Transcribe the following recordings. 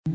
ராகவில்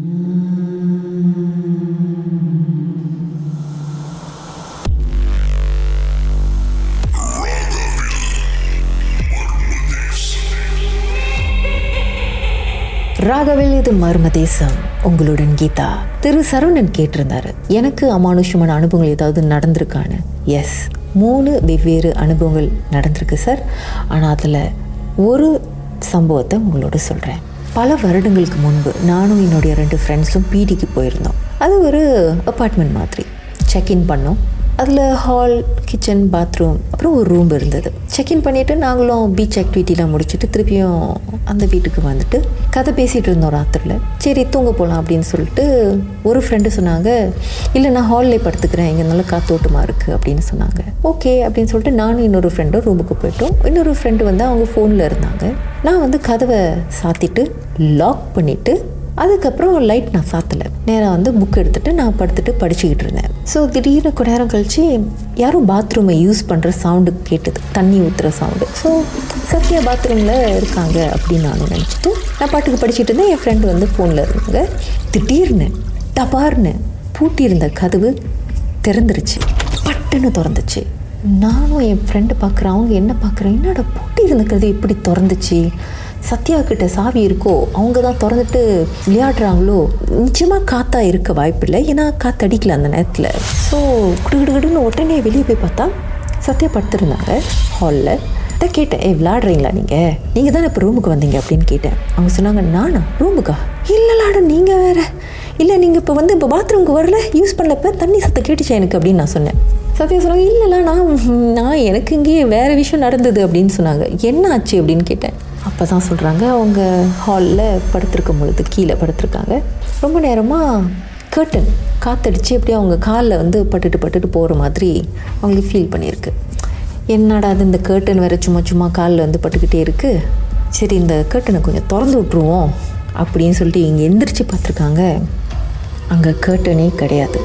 இது மர்ம தேசம். உங்களுடன் கீதா. திரு சரவணன் கேட்டிருந்தாரு. எனக்கு அமானுஷமான அனுபவங்கள் ஏதாவது நடந்திருக்கான்னு. எஸ் மூணு வெவ்வேறு அனுபவங்கள் நடந்திருக்கு சார் ஆனால் அதில் ஒரு சம்பவத்தை உங்களோட சொல்கிறேன் பல வருடங்களுக்கு முன்பு நானும் என்னுடைய ரெண்டு ஃப்ரெண்ட்ஸும் பிடிக்கு போயிருந்தோம். அது ஒரு அப்பார்ட்மெண்ட் மாதிரி. செக்இன் பண்ணோம். அதில் ஹால் கிச்சன் பாத்ரூம் அப்புறம் ஒரு ரூம் இருந்தது. செக்இன் பண்ணிவிட்டு நாங்களும் பீச் ஆக்டிவிட்டிலாம் முடிச்சுட்டு திருப்பியும் அந்த வீட்டுக்கு வந்துட்டு கதை பேசிகிட்டு இருந்தோம் ராத்திரியில். சரி தூங்க போகலாம் அப்படின்னு சொல்லிட்டு ஒரு ஃப்ரெண்டு சொன்னாங்க இல்லை நான் ஹாலில் படுத்துக்கிறேன். இங்கே நல்லா காத்தோட்டமாக இருக்குது அப்படின்னு சொன்னாங்க. ஓகே அப்படின்னு சொல்லிட்டு நானும் இன்னொரு ஃப்ரெண்டும் ரூமுக்கு போயிட்டோம். இன்னொரு ஃப்ரெண்டு வந்து அவங்க ஃபோனில் இருந்தாங்க. நான் வந்து கதவை சாத்திட்டு லாக் பண்ணிவிட்டு அதுக்கப்புறம் லைட் நான் சாத்தலை. நேராக வந்து புக் எடுத்துகிட்டு நான் படுத்துட்டு படிச்சுக்கிட்டு இருந்தேன். ஸோ திடீர்னு கொஞ்ச நேரம் கழித்து யாரும் பாத்ரூமை யூஸ் பண்ணுற சவுண்டு கேட்டது. தண்ணி ஊற்றுற சவுண்டு ஸோ சத்யா பாத்ரூமில் இருக்காங்க அப்படின்னு நான் நினச்சிட்டு நான் பாட்டுக்கு படிச்சுட்டு இருந்தேன். என் ஃப்ரெண்டு வந்து ஃபோனில் இருந்தாங்க. திடீர்னு டபார்னு பூட்டியிருந்த கதவு திறந்துருச்சு. பட்டுன்னு திறந்துச்சு. நானும் என் ஃப்ரெண்டு பார்க்குறேன் அவங்க என்ன பார்க்குறேன் என்னடா பூட்டி இருந்துக்கிறது எப்படி திறந்துச்சு? சத்யா கிட்ட சாவி இருக்கோ? அவங்க தான் திறந்துட்டு விளையாடுறாங்களோ? நிச்சயமாக காத்தா இருக்க வாய்ப்பில்லை. ஏன்னா காத்தடிக்கல அந்த நேரத்தில். ஸோ குடுகுடுன்னு உடனே வெளியே போய் பார்த்தா சத்யா படுத்திருந்தாங்க. ஹாலில் தான் கேட்டேன் ஏ விளாடுறீங்களா நீங்கள் நீங்கள் தானே இப்போ ரூமுக்கு வந்தீங்க? அப்படின்னு கேட்டேன். அவங்க சொன்னாங்க நானா? ரூமுக்கா இல்லை லாட நீங்கள் வேறு. இல்லை நீங்கள் இப்போ வந்து இப்போ பாத்ரூமுக்கு வரல யூஸ் பண்ணப்போ தண்ணி சத்தம் கேட்டுச்சு எனக்கு? அப்படின்னு நான் சொன்னேன். சத்யா சொன்னாங்க இல்லைல்ல நான் நான் எனக்கு இங்கேயே வேறு விஷயம் நடந்தது அப்படின்னு சொன்னாங்க. என்ன ஆச்சு அப்படின்னு கேட்டேன். அப்போ தான் சொல்கிறாங்க அவங்க ஹாலில் படுத்திருக்கும் பொழுது கீழே படுத்திருக்காங்க. ரொம்ப நேரமாக கேர்டன் காத்தடிச்சு அப்படியே அவங்க காலில் வந்து பட்டுட்டு பட்டுட்டு போகிற மாதிரி அவங்களுக்கு ஃபீல் பண்ணியிருக்கு. என்னடா அது இந்த கேர்டன் வேறு சும்மா சும்மா காலில் வந்து பட்டுக்கிட்டே இருக்குது சரி இந்த கர்ட்டனை கொஞ்சம் திறந்து விட்ருவோம் அப்படின்னு சொல்லிட்டு இங்கே எந்திரிச்சு பார்த்துருக்காங்க. அங்கே கேர்டனே கிடையாது.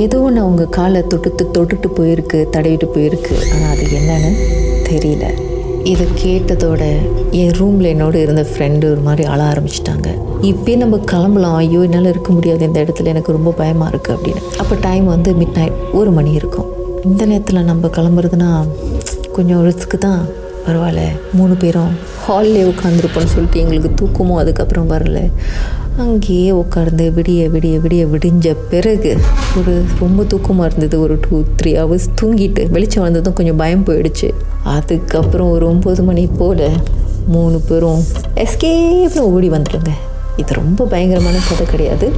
ஏதோ ஒன்று அவங்க காலை தொட்டுட்டு தொட்டுட்டு போயிருக்கு தடவிட்டு போயிருக்கு. ஆனால் அது என்னன்னு தெரியல. இதை கேட்டதோட என் ரூமில் என்னோட இருந்த ஃப்ரெண்டு ஒரு மாதிரி அழ ஆரம்பிச்சிட்டாங்க. இப்போயே நம்ம கிளம்பலாம். ஐயோ என்னால் இருக்க முடியாது. இந்த இடத்துல எனக்கு ரொம்ப பயமாக இருக்குது அப்படின்னு. அப்போ டைம் வந்து மிட் நைட் ஒரு மணி இருக்கும். இந்த நேரத்தில் நம்ம கிளம்புறதுனா கொஞ்சம் ரிஸ்க்கு தான். பரவாயில்ல மூணு பேரும் ஹாலிலே உட்காந்துருப்போம்னு சொல்லிட்டு எங்களுக்கு தூக்கமும் அதுக்கப்புறம் வரல. அங்கேயே உட்காந்து விடிய விடிய விடிய விடிஞ்ச பிறகு ஒரு ரொம்ப தூக்கமாக இருந்தது. ஒரு டூ த்ரீ ஹவர்ஸ் தூங்கிட்டு வெளிச்சம் வந்ததும் கொஞ்சம் பயம் போயிடுச்சு. அதுக்கப்புறம் ஒரு ஒம்பது மணி போல் மூணு பேரும் எஸ்கேப்னு ஓடி வந்துடுங்க இது ரொம்ப பயங்கரமான கதை கிடையாது.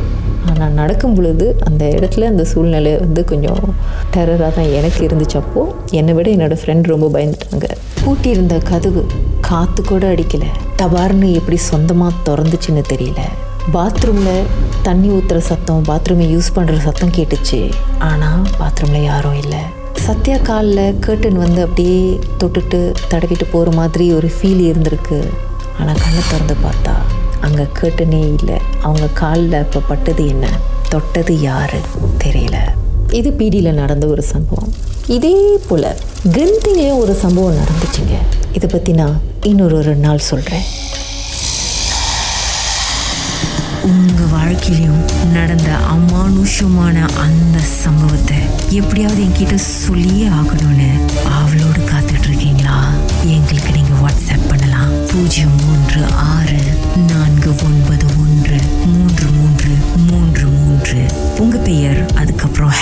ஆனால் நடக்கும் பொழுது அந்த இடத்துல அந்த சூழ்நிலை வந்து கொஞ்சம் டெரராக தான் எனக்கு இருந்துச்சு அப்போது என்னை விட என்னோடய ஃப்ரெண்ட் ரொம்ப பயந்துட்டாங்க. பூட்டியிருந்த கதவு காற்று கூட அடிக்கலை. டபார்னு எப்படி சொந்தமாக திறந்துச்சுன்னு தெரியல. பாத்ரூமில் தண்ணி ஊற்றுற சத்தம் பாத்ரூமை யூஸ் பண்ணுற சத்தம் கேட்டுச்சு. ஆனால் பாத்ரூமில் யாரும் இல்லை. சத்யா காலில் கேர்டன் வந்து அப்படியே தொட்டுட்டு தடவிட்டு போகிற மாதிரி ஒரு ஃபீல் இருந்திருக்கு. ஆனால் கண்ணை திறந்து பார்த்தா அங்கே கேர்டனே இல்லை. அவங்க காலில் இப்போ பட்டது என்ன? தொட்டது யாரு? தெரியல. இது பீடியில் நடந்த ஒரு சம்பவம். இதே போல் கிரந்திலையும் ஒரு சம்பவம் நடந்துச்சுங்க. இதை பற்றி நான் இன்னொரு ஒரு நாள் சொல்கிறேன் உங்கள் வாழ்க்கையிலையும் நடந்த அமானுஷமான அந்த சம்பவத்தை எப்படியாவது என்கிட்ட சொல்லியே ஆகணும்னு அவளோடு காத்துட்டு இருக்கீங்களா எங்களுக்கு நீங்கள் வாட்ஸ்அப் பண்ணலாம். பூஜ்ஜியம் மூன்று ஆறு நான்கு ஒன்பது ஒன்று மூன்று மூன்று மூன்று மூன்று. உங்கள் பெயர் அது